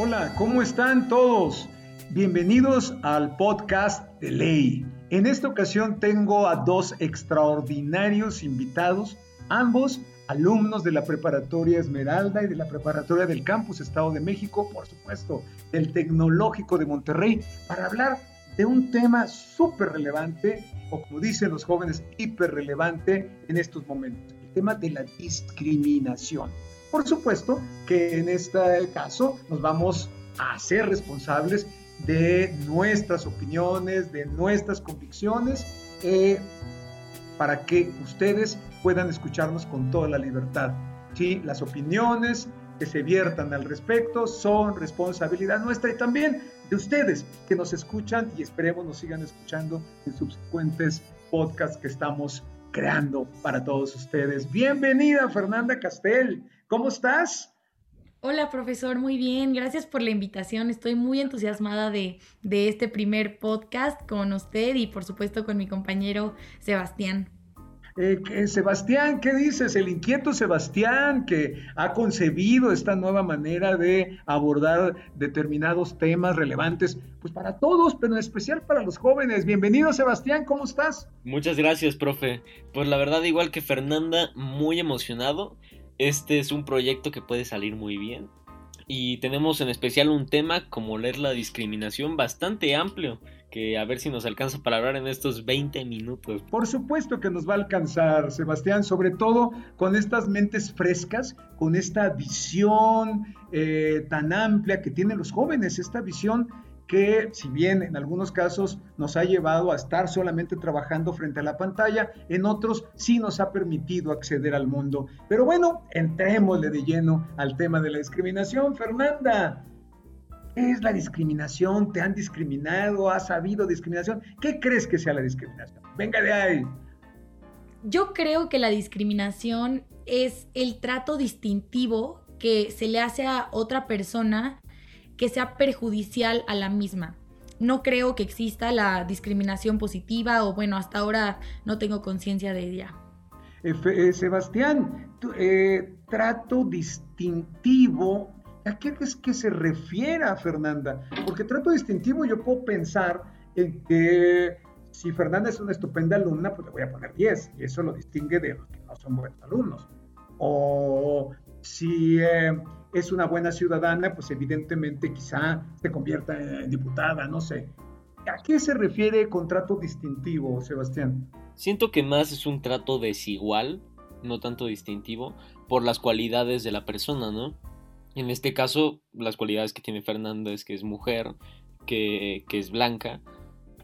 Hola, ¿cómo están todos? Bienvenidos al podcast de ley. En esta ocasión tengo a dos extraordinarios invitados, ambos alumnos de la preparatoria Esmeralda y de la preparatoria del Campus Estado de México, por supuesto, del Tecnológico de Monterrey, para hablar de un tema súper relevante, o como dicen los jóvenes, hiper relevante en estos momentos, el tema de la discriminación. Por supuesto que en este caso nos vamos a hacer responsables de nuestras opiniones, de nuestras convicciones, eh, para que ustedes puedan escucharnos con toda la libertad. ¿sí? Las opiniones que se viertan al respecto son responsabilidad nuestra y también de ustedes que nos escuchan y esperemos nos sigan escuchando en subsecuentes podcasts que estamos creando para todos ustedes. Bienvenida Fernanda Castel, ¿cómo estás? Hola profesor, muy bien, gracias por la invitación. Estoy muy entusiasmada de, de este primer podcast con usted y por supuesto con mi compañero Sebastián. Eh, Sebastián, ¿qué dices? El inquieto Sebastián que ha concebido esta nueva manera de abordar determinados temas relevantes, pues para todos, pero en especial para los jóvenes. Bienvenido Sebastián, ¿cómo estás? Muchas gracias, profe. Pues la verdad, igual que Fernanda, muy emocionado. Este es un proyecto que puede salir muy bien. Y tenemos en especial un tema como leer la discriminación bastante amplio que a ver si nos alcanza para hablar en estos 20 minutos. Por supuesto que nos va a alcanzar, Sebastián, sobre todo con estas mentes frescas, con esta visión eh, tan amplia que tienen los jóvenes, esta visión que si bien en algunos casos nos ha llevado a estar solamente trabajando frente a la pantalla, en otros sí nos ha permitido acceder al mundo. Pero bueno, entrémosle de lleno al tema de la discriminación. Fernanda, ¿Qué es la discriminación? ¿Te han discriminado? ¿Has habido discriminación? ¿Qué crees que sea la discriminación? Venga de ahí. Yo creo que la discriminación es el trato distintivo que se le hace a otra persona que sea perjudicial a la misma. No creo que exista la discriminación positiva o bueno, hasta ahora no tengo conciencia de ella. Eh, eh, Sebastián, eh, trato distintivo ¿A qué es que se refiere Fernanda? Porque trato distintivo yo puedo pensar en que si Fernanda es una estupenda alumna, pues le voy a poner 10 y eso lo distingue de los que no son buenos alumnos. O si eh, es una buena ciudadana, pues evidentemente quizá se convierta en diputada, no sé. ¿A qué se refiere con trato distintivo, Sebastián? Siento que más es un trato desigual, no tanto distintivo, por las cualidades de la persona, ¿no? En este caso, las cualidades que tiene Fernanda es que es mujer, que, es blanca.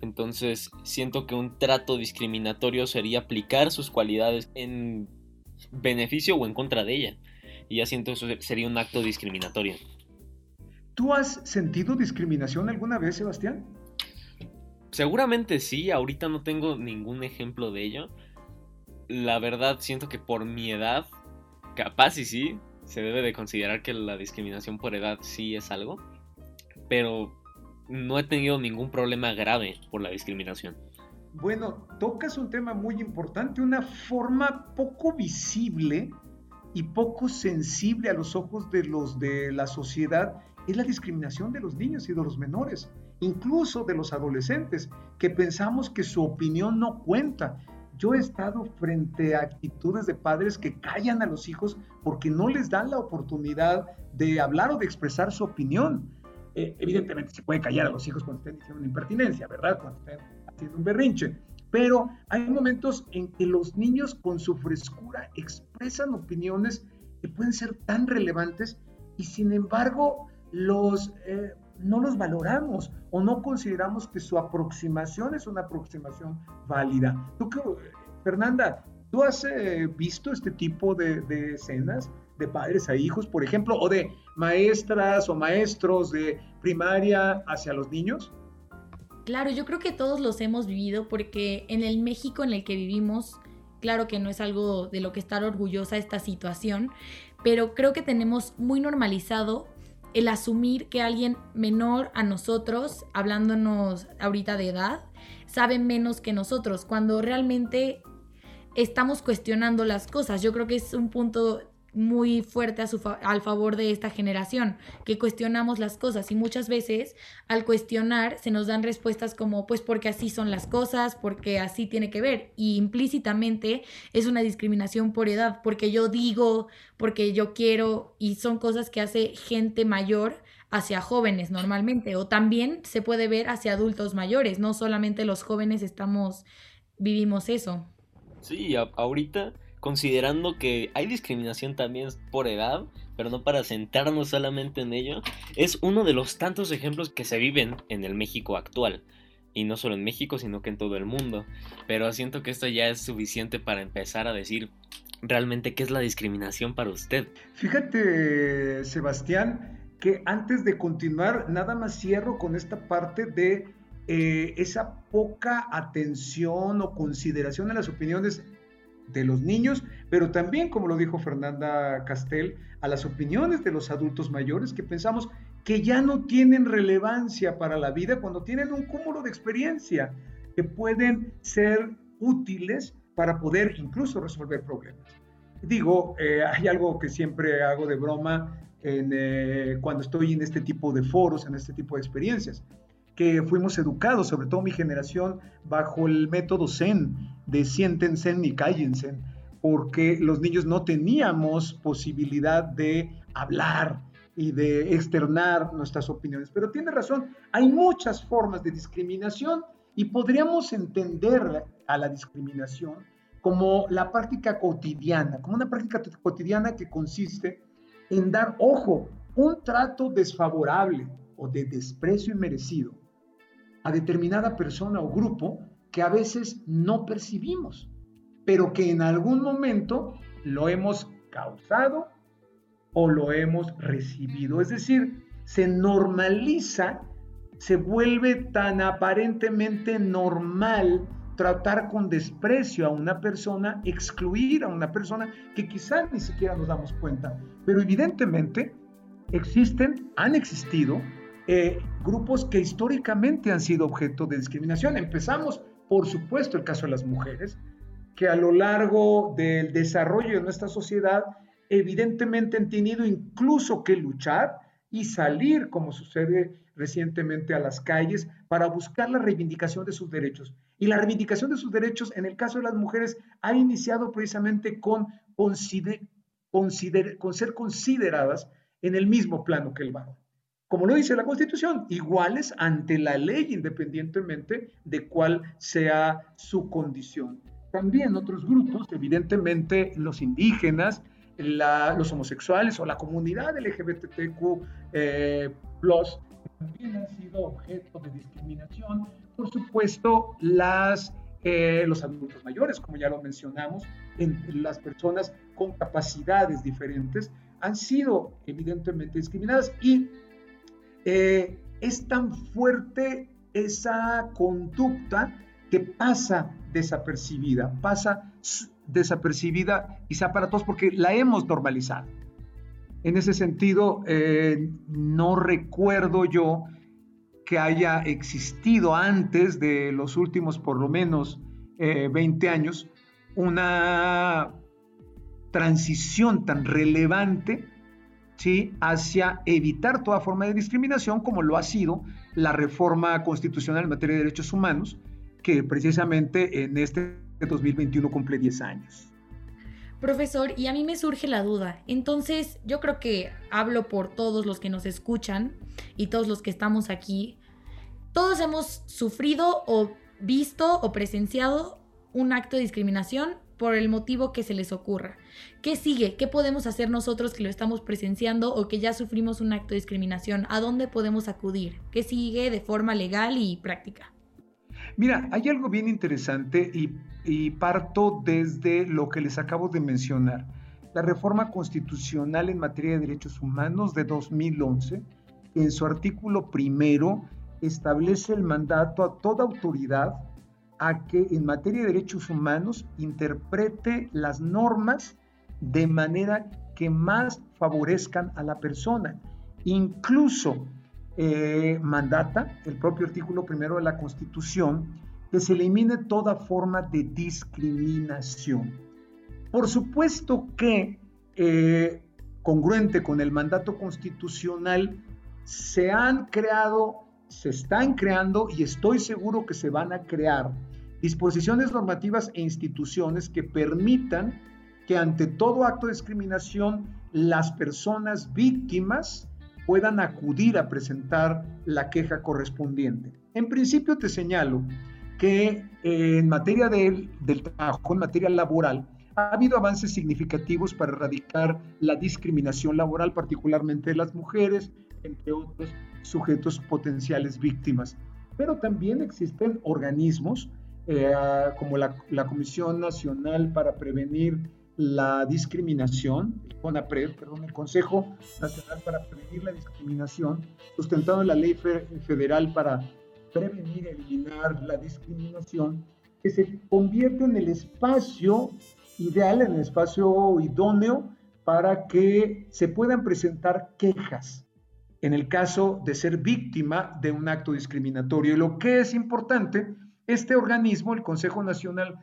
Entonces, siento que un trato discriminatorio sería aplicar sus cualidades en beneficio o en contra de ella. Y ya siento eso sería un acto discriminatorio. ¿Tú has sentido discriminación alguna vez, Sebastián? Seguramente sí, ahorita no tengo ningún ejemplo de ello. La verdad siento que por mi edad, capaz y sí, se debe de considerar que la discriminación por edad sí es algo, pero no he tenido ningún problema grave por la discriminación. Bueno, tocas un tema muy importante, una forma poco visible y poco sensible a los ojos de los de la sociedad es la discriminación de los niños y de los menores, incluso de los adolescentes, que pensamos que su opinión no cuenta yo he estado frente a actitudes de padres que callan a los hijos porque no les dan la oportunidad de hablar o de expresar su opinión. Eh, evidentemente se puede callar a los hijos cuando estén diciendo una impertinencia, ¿verdad? Cuando estén haciendo un berrinche. Pero hay momentos en que los niños con su frescura expresan opiniones que pueden ser tan relevantes y sin embargo los eh, no los valoramos o no consideramos que su aproximación es una aproximación válida. ¿Tú Fernanda, tú has eh, visto este tipo de, de, escenas de padres a hijos, por ejemplo, o de maestras o maestros de primaria hacia los niños? Claro, yo creo que todos los hemos vivido porque en el México en el que vivimos, claro que no es algo de lo que estar orgullosa esta situación, pero creo que tenemos muy normalizado el asumir que alguien menor a nosotros, hablándonos ahorita de edad, sabe menos que nosotros, cuando realmente estamos cuestionando las cosas. Yo creo que es un punto muy fuerte a su al favor de esta generación, que cuestionamos las cosas. Y muchas veces al cuestionar se nos dan respuestas como pues porque así son las cosas, porque así tiene que ver. Y implícitamente es una discriminación por edad, porque yo digo, porque yo quiero y son cosas que hace gente mayor hacia jóvenes normalmente. O también se puede ver hacia adultos mayores, no solamente los jóvenes estamos vivimos eso. Sí, ahorita considerando que hay discriminación también por edad, pero no para sentarnos solamente en ello, es uno de los tantos ejemplos que se viven en el México actual. Y no solo en México, sino que en todo el mundo. Pero siento que esto ya es suficiente para empezar a decir realmente qué es la discriminación para usted. Fíjate, Sebastián, que antes de continuar, nada más cierro con esta parte de eh, esa poca atención o consideración a las opiniones de los niños, pero también, como lo dijo Fernanda Castel, a las opiniones de los adultos mayores que pensamos que ya no tienen relevancia para la vida cuando tienen un cúmulo de experiencia que pueden ser útiles para poder incluso resolver problemas. Digo, eh, hay algo que siempre hago de broma eh, cuando estoy en este tipo de foros, en este tipo de experiencias que fuimos educados, sobre todo mi generación, bajo el método Zen, de siéntense y cállense, porque los niños no teníamos posibilidad de hablar y de externar nuestras opiniones. Pero tiene razón, hay muchas formas de discriminación y podríamos entender a la discriminación como la práctica cotidiana, como una práctica cotidiana que consiste en dar, ojo, un trato desfavorable o de desprecio inmerecido a determinada persona o grupo que a veces no percibimos, pero que en algún momento lo hemos causado o lo hemos recibido. Es decir, se normaliza, se vuelve tan aparentemente normal tratar con desprecio a una persona, excluir a una persona que quizás ni siquiera nos damos cuenta. Pero evidentemente existen, han existido eh, grupos que históricamente han sido objeto de discriminación. Empezamos, por supuesto, el caso de las mujeres, que a lo largo del desarrollo de nuestra sociedad evidentemente han tenido incluso que luchar y salir, como sucede recientemente, a las calles para buscar la reivindicación de sus derechos. Y la reivindicación de sus derechos, en el caso de las mujeres, ha iniciado precisamente con, con ser consideradas en el mismo plano que el varón como lo dice la Constitución, iguales ante la ley independientemente de cuál sea su condición. También otros grupos, evidentemente los indígenas, los homosexuales o la comunidad LGBTQ eh, también han sido objeto de discriminación. Por supuesto, las, eh, los adultos mayores, como ya lo mencionamos, en, las personas con capacidades diferentes han sido evidentemente discriminadas y eh, es tan fuerte esa conducta que pasa desapercibida, pasa desapercibida sea para todos porque la hemos normalizado. En ese sentido, eh, no recuerdo yo que haya existido antes de los últimos por lo menos 20 eh, años una transición tan relevante ¿sí? hacia evitar toda forma de discriminación, como lo ha sido la reforma constitucional en materia de derechos humanos, que precisamente en este 2021 cumple 10 años. Profesor, y a mí me surge la duda. Entonces, yo creo que hablo por todos los que nos escuchan y todos los que estamos aquí. Todos hemos sufrido o visto o presenciado un acto de discriminación por el motivo que se les ocurra. ¿Qué sigue? ¿Qué podemos hacer nosotros que lo estamos presenciando o que ya sufrimos un acto de discriminación? ¿A dónde podemos acudir? ¿Qué sigue de forma legal y práctica? Mira, hay algo bien interesante y, y parto desde lo que les acabo de mencionar. La reforma constitucional en materia de derechos humanos de 2011, en su artículo primero, establece el mandato a toda autoridad a que en materia de derechos humanos interprete las normas de manera que más favorezcan a la persona. Incluso eh, mandata el propio artículo primero de la Constitución que se elimine toda forma de discriminación. Por supuesto que eh, congruente con el mandato constitucional, se han creado, se están creando y estoy seguro que se van a crear disposiciones normativas e instituciones que permitan que ante todo acto de discriminación las personas víctimas puedan acudir a presentar la queja correspondiente. En principio te señalo que en materia del trabajo, en materia laboral, ha habido avances significativos para erradicar la discriminación laboral, particularmente de las mujeres, entre otros sujetos potenciales víctimas. Pero también existen organismos eh, como la, Comisión Nacional para Prevenir la Discriminación, CONAPRED, perdón, el Consejo Nacional para Prevenir la Discriminación, sustentado en la Ley Federal para Prevenir y Eliminar la Discriminación, que se convierte en el espacio ideal, en el espacio idóneo para que se puedan presentar quejas en el caso de ser víctima de un acto discriminatorio. Y lo que es importante, este organismo, el Consejo Nacional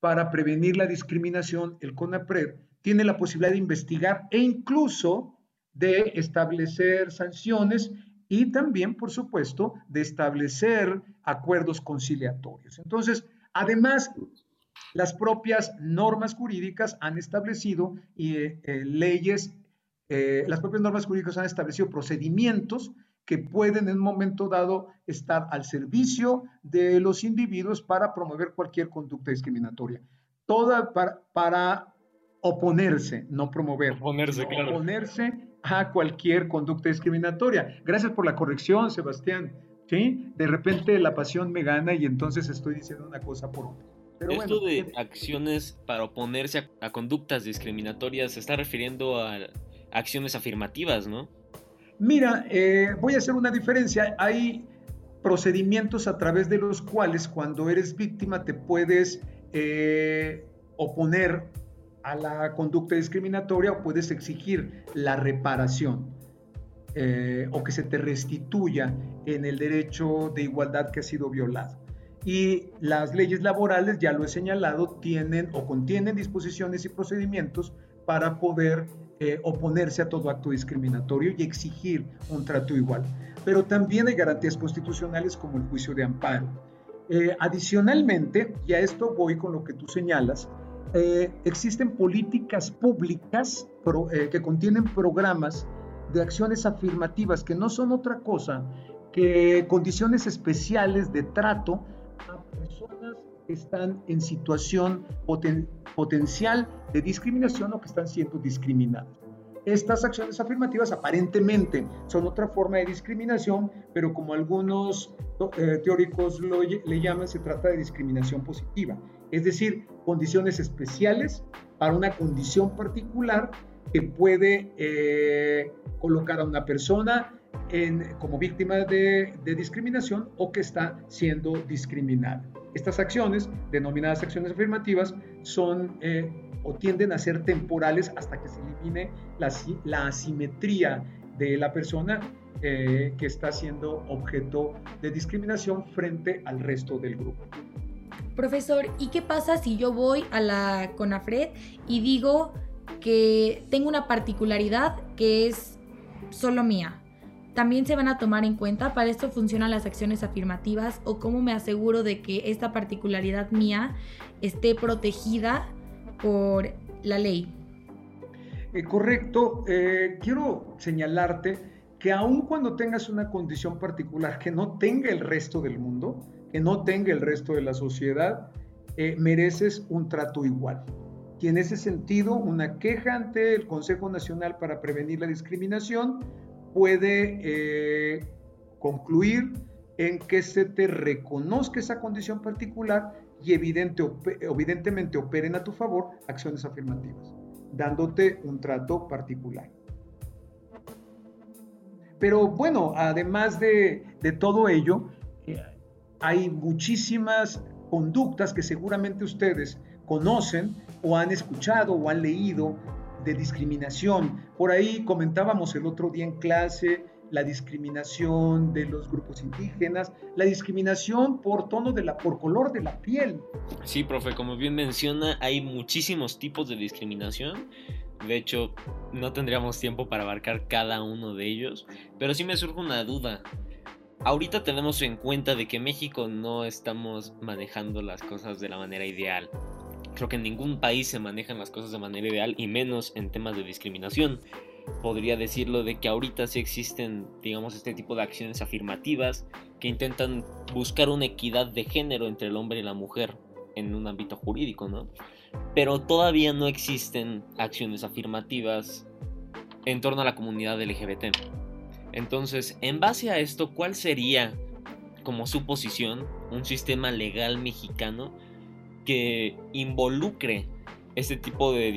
para Prevenir la Discriminación, el CONAPRED, tiene la posibilidad de investigar e incluso de establecer sanciones y también, por supuesto, de establecer acuerdos conciliatorios. Entonces, además, las propias normas jurídicas han establecido eh, eh, leyes, eh, las propias normas jurídicas han establecido procedimientos que pueden en un momento dado estar al servicio de los individuos para promover cualquier conducta discriminatoria. Toda para, oponerse, no promover. Oponerse, claro. Oponerse a cualquier conducta discriminatoria. Gracias por la corrección, Sebastián. ¿Sí? De repente la pasión me gana y entonces estoy diciendo una cosa por otra. Esto de acciones para oponerse a, conductas discriminatorias se está refiriendo a acciones afirmativas, ¿no? Mira, eh, voy a hacer una diferencia. Hay procedimientos a través de los cuales cuando eres víctima te puedes eh, oponer a la conducta discriminatoria o puedes exigir la reparación o que se te restituya en el derecho de igualdad que ha sido violado y las leyes laborales, ya lo he señalado, tienen o contienen disposiciones y procedimientos para poder eh, oponerse a todo acto discriminatorio y exigir un trato igual. Pero también hay garantías constitucionales como el juicio de amparo. Eh, adicionalmente, y a esto voy con lo que tú señalas, eh, existen políticas públicas que contienen programas de acciones afirmativas que no son otra cosa que condiciones especiales de trato personas que están en situación potencial de discriminación o que están siendo discriminadas. Estas acciones afirmativas aparentemente son otra forma de discriminación, pero como algunos eh, teóricos lo, le llaman, se trata de discriminación positiva, es decir, condiciones especiales para una condición particular que puede eh, colocar a una persona como víctima de, discriminación o que está siendo discriminada. Estas acciones, denominadas acciones afirmativas, son eh, o tienden a ser temporales hasta que se elimine la, asimetría de la persona eh, que está siendo objeto de discriminación frente al resto del grupo. Profesor, ¿y qué pasa si yo voy a la CONAFRED y digo que tengo una particularidad que es solo mía? También se van a tomar en cuenta. Para esto funcionan las acciones afirmativas o cómo me aseguro de que esta particularidad mía esté protegida por la ley. Eh, correcto. Eh, quiero señalarte que aun cuando tengas una condición particular que no tenga el resto del mundo, que no tenga el resto de la sociedad, eh, mereces un trato igual. Y en ese sentido, una queja ante el Consejo Nacional para Prevenir la Discriminación puede eh, concluir en que se te reconozca esa condición particular y evidente, evidentemente operen a tu favor acciones afirmativas, dándote un trato particular. Pero bueno, además de, todo ello, eh, hay muchísimas conductas que seguramente ustedes conocen o han escuchado o han leído de discriminación. Por ahí comentábamos el otro día en clase la discriminación de los grupos indígenas, la discriminación por tono de la, por color de la piel. Sí, profe, como bien menciona, hay muchísimos tipos de discriminación. De hecho, no tendríamos tiempo para abarcar cada uno de ellos, pero sí me surge una duda. Ahorita tenemos en cuenta de que México no estamos manejando las cosas de la manera ideal. Que en ningún país se manejan las cosas de manera ideal y menos en temas de discriminación. Podría decirlo de que ahorita sí existen, digamos, este tipo de acciones afirmativas que intentan buscar una equidad de género entre el hombre y la mujer en un ámbito jurídico, ¿no? Pero todavía no existen acciones afirmativas en torno a la comunidad LGBT. Entonces, en base a esto, ¿cuál sería, como su posición, un sistema legal mexicano que involucre este tipo de,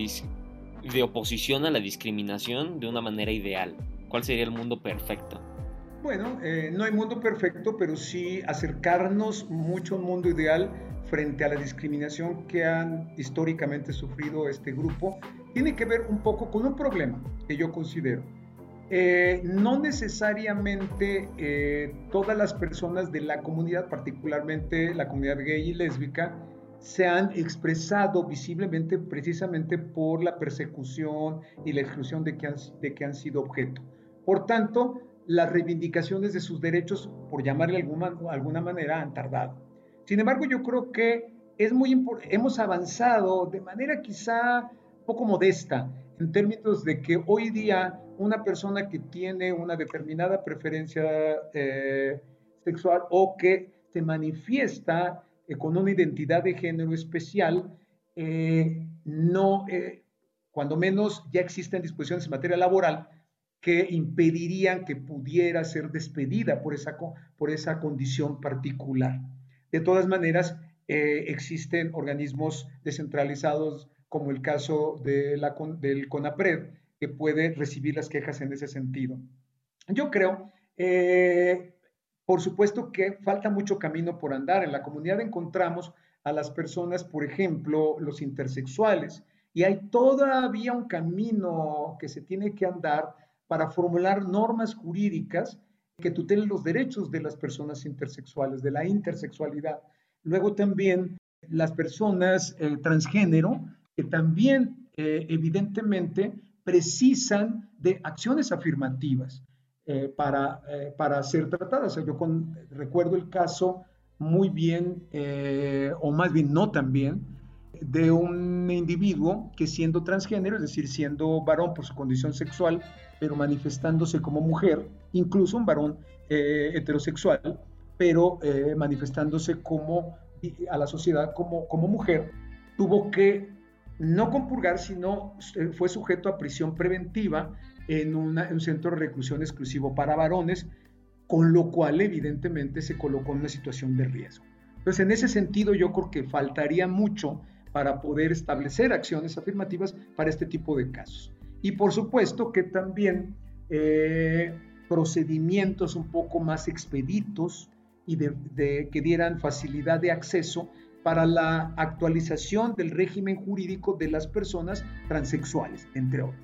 de oposición a la discriminación de una manera ideal? ¿Cuál sería el mundo perfecto? Bueno, eh, no hay mundo perfecto, pero sí acercarnos mucho a un mundo ideal frente a la discriminación que han históricamente sufrido este grupo, tiene que ver un poco con un problema que yo considero. Eh, no necesariamente eh, todas las personas de la comunidad, particularmente la comunidad gay y lésbica, se han expresado visiblemente precisamente por la persecución y la exclusión de que han, de que han sido objeto. Por tanto, las reivindicaciones de sus derechos, por llamarle alguna, alguna manera, han tardado. Sin embargo, yo creo que es muy hemos avanzado de manera quizá poco modesta en términos de que hoy día una persona que tiene una determinada preferencia eh, sexual o que se manifiesta con una identidad de género especial, eh, no, cuando menos ya existen disposiciones en materia laboral que impedirían que pudiera ser despedida por esa, por esa condición particular. De todas maneras, eh, existen organismos descentralizados como el caso de la, del CONAPRED, que puede recibir las quejas en ese sentido. Yo creo, eh, por supuesto que falta mucho camino por andar. En la comunidad encontramos a las personas, por ejemplo, los intersexuales, y hay todavía un camino que se tiene que andar para formular normas jurídicas que tutelen los derechos de las personas intersexuales, de la intersexualidad. Luego también las personas eh, transgénero, que también eh, evidentemente precisan de acciones afirmativas eh, para, para ser tratadas. yo recuerdo el caso muy bien, o más bien no tan bien, de un individuo que siendo transgénero, es decir, siendo varón por su condición sexual, pero manifestándose como mujer, incluso un varón eh, heterosexual, pero eh, manifestándose como a la sociedad como, como mujer, tuvo que no compurgar, sino eh, fue sujeto a prisión preventiva en, un centro de reclusión exclusivo para varones, con lo cual evidentemente se colocó en una situación de riesgo. Entonces, en ese sentido, yo creo que faltaría mucho para poder establecer acciones afirmativas para este tipo de casos. Y por supuesto que también eh, procedimientos un poco más expeditos y de, que dieran facilidad de acceso para la actualización del régimen jurídico de las personas transexuales, entre otros.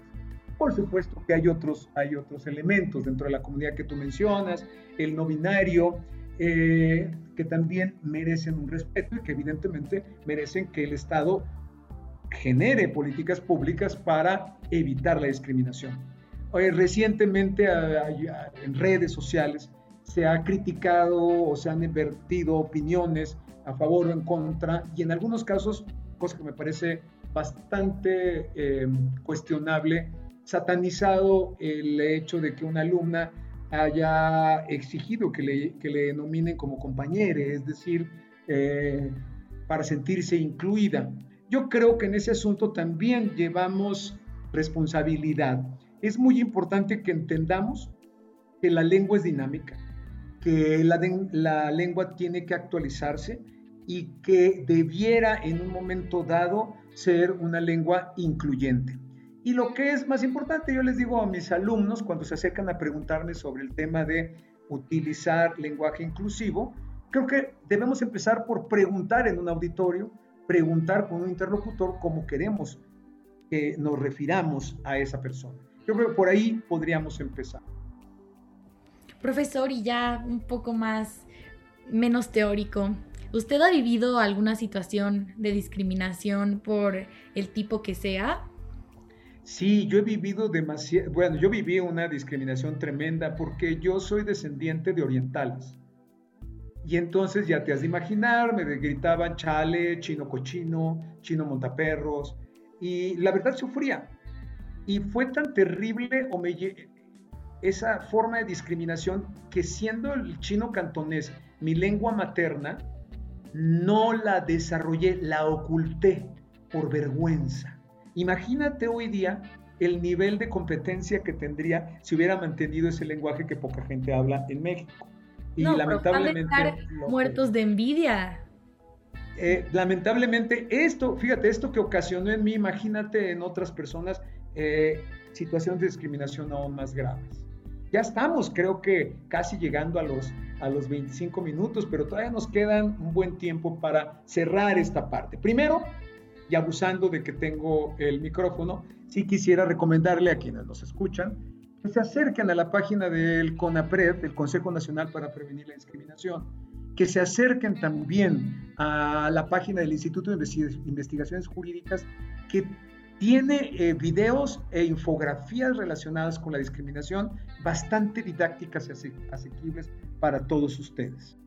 Por supuesto que hay otros, hay otros elementos dentro de la comunidad que tú mencionas, el no binario, eh, que también merecen un respeto y que evidentemente merecen que el Estado genere políticas públicas para evitar la discriminación. recientemente en redes sociales se ha criticado o se han invertido opiniones a favor o en contra y en algunos casos, cosa que me parece bastante eh, cuestionable, satanizado el hecho de que una alumna haya exigido que le, que le denominen como compañera, es decir, eh, para sentirse incluida. Yo creo que en ese asunto también llevamos responsabilidad. Es muy importante que entendamos que la lengua es dinámica, que la, la lengua tiene que actualizarse y que debiera en un momento dado ser una lengua incluyente. Y lo que es más importante, yo les digo a mis alumnos cuando se acercan a preguntarme sobre el tema de utilizar lenguaje inclusivo, creo que debemos empezar por preguntar en un auditorio, preguntar con un interlocutor cómo queremos que nos refiramos a esa persona. Yo creo que por ahí podríamos empezar. Profesor, y ya un poco más, menos teórico, ¿usted ha vivido alguna situación de discriminación por el tipo que sea? Sí, yo he vivido demasiado, bueno, yo viví una discriminación tremenda porque yo soy descendiente de orientales. Y entonces ya te has de imaginar, me gritaban chale, chino cochino, chino montaperros, y la verdad sufría. Y fue tan terrible o esa forma de discriminación que siendo el chino cantonés mi lengua materna, no la desarrollé, la oculté por vergüenza. Imagínate hoy día el nivel de competencia que tendría si hubiera mantenido ese lenguaje que poca gente habla en México. Y lamentablemente... muertos de envidia. Eh, lamentablemente esto, fíjate, esto que ocasionó en mí, imagínate en otras personas eh, situaciones de discriminación aún más graves. Ya estamos, creo que casi llegando a los, a los 25 minutos, pero todavía nos quedan un buen tiempo para cerrar esta parte. Primero, y abusando de que tengo el micrófono, sí quisiera recomendarle a quienes nos escuchan que se acerquen a la página del CONAPRED, del Consejo Nacional para Prevenir la Discriminación, que se acerquen también a la página del Instituto de Investigaciones Jurídicas, que tiene eh, videos e infografías relacionadas con la discriminación bastante didácticas y asequibles para todos ustedes.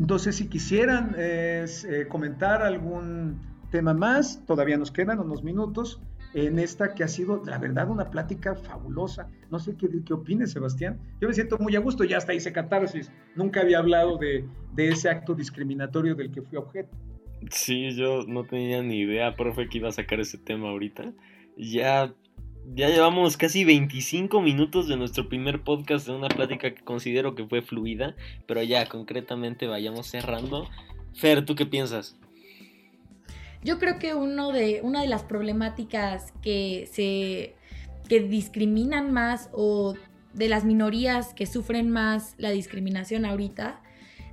Entonces, si quisieran eh, comentar algún tema más, todavía nos quedan unos minutos en esta que ha sido, la verdad, una plática fabulosa. No sé qué, qué opines, Sebastián. Yo me siento muy a gusto, ya hasta hice catarsis. Nunca había hablado de, de ese acto discriminatorio del que fui objeto. Sí, yo no tenía ni idea, profe, que iba a sacar ese tema ahorita. Ya, ya llevamos casi 25 minutos de nuestro primer podcast de una plática que considero que fue fluida, pero ya concretamente vayamos cerrando. Fer, ¿tú qué piensas? Yo creo que uno de, una de las problemáticas que se que discriminan más o de las minorías que sufren más la discriminación ahorita,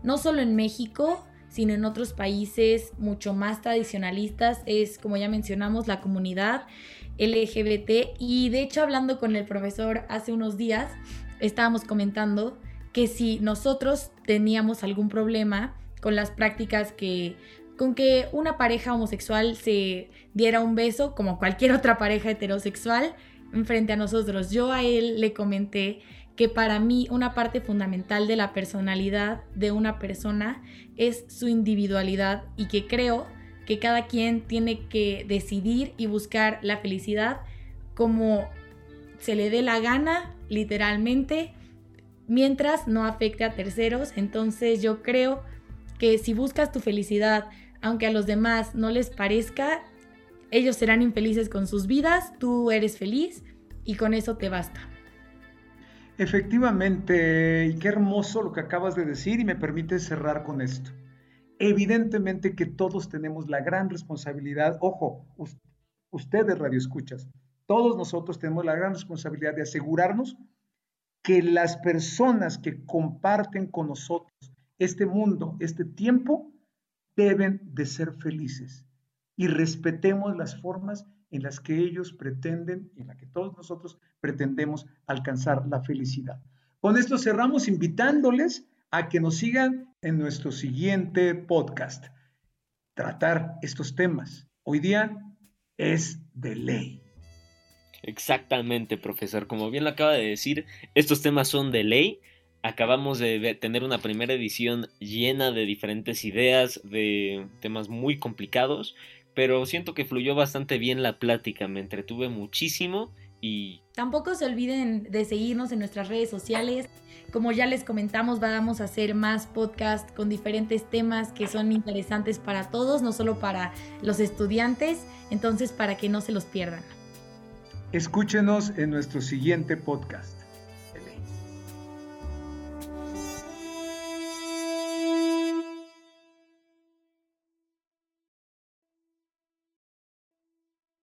no solo en México, sino en otros países mucho más tradicionalistas, es como ya mencionamos la comunidad LGBT y de hecho hablando con el profesor hace unos días, estábamos comentando que si nosotros teníamos algún problema con las prácticas que con que una pareja homosexual se diera un beso como cualquier otra pareja heterosexual frente a nosotros. Yo a él le comenté que para mí una parte fundamental de la personalidad de una persona es su individualidad y que creo que cada quien tiene que decidir y buscar la felicidad como se le dé la gana, literalmente, mientras no afecte a terceros. Entonces yo creo que si buscas tu felicidad aunque a los demás no les parezca, ellos serán infelices con sus vidas, tú eres feliz y con eso te basta. Efectivamente, y qué hermoso lo que acabas de decir y me permite cerrar con esto. Evidentemente que todos tenemos la gran responsabilidad, ojo, ustedes radio escuchas, todos nosotros tenemos la gran responsabilidad de asegurarnos que las personas que comparten con nosotros este mundo, este tiempo, deben de ser felices y respetemos las formas en las que ellos pretenden, en las que todos nosotros pretendemos alcanzar la felicidad. Con esto cerramos invitándoles a que nos sigan en nuestro siguiente podcast. Tratar estos temas hoy día es de ley. Exactamente, profesor. Como bien lo acaba de decir, estos temas son de ley acabamos de tener una primera edición llena de diferentes ideas, de temas muy complicados, pero siento que fluyó bastante bien la plática, me entretuve muchísimo y... Tampoco se olviden de seguirnos en nuestras redes sociales. Como ya les comentamos, vamos a hacer más podcasts con diferentes temas que son interesantes para todos, no solo para los estudiantes, entonces para que no se los pierdan. Escúchenos en nuestro siguiente podcast.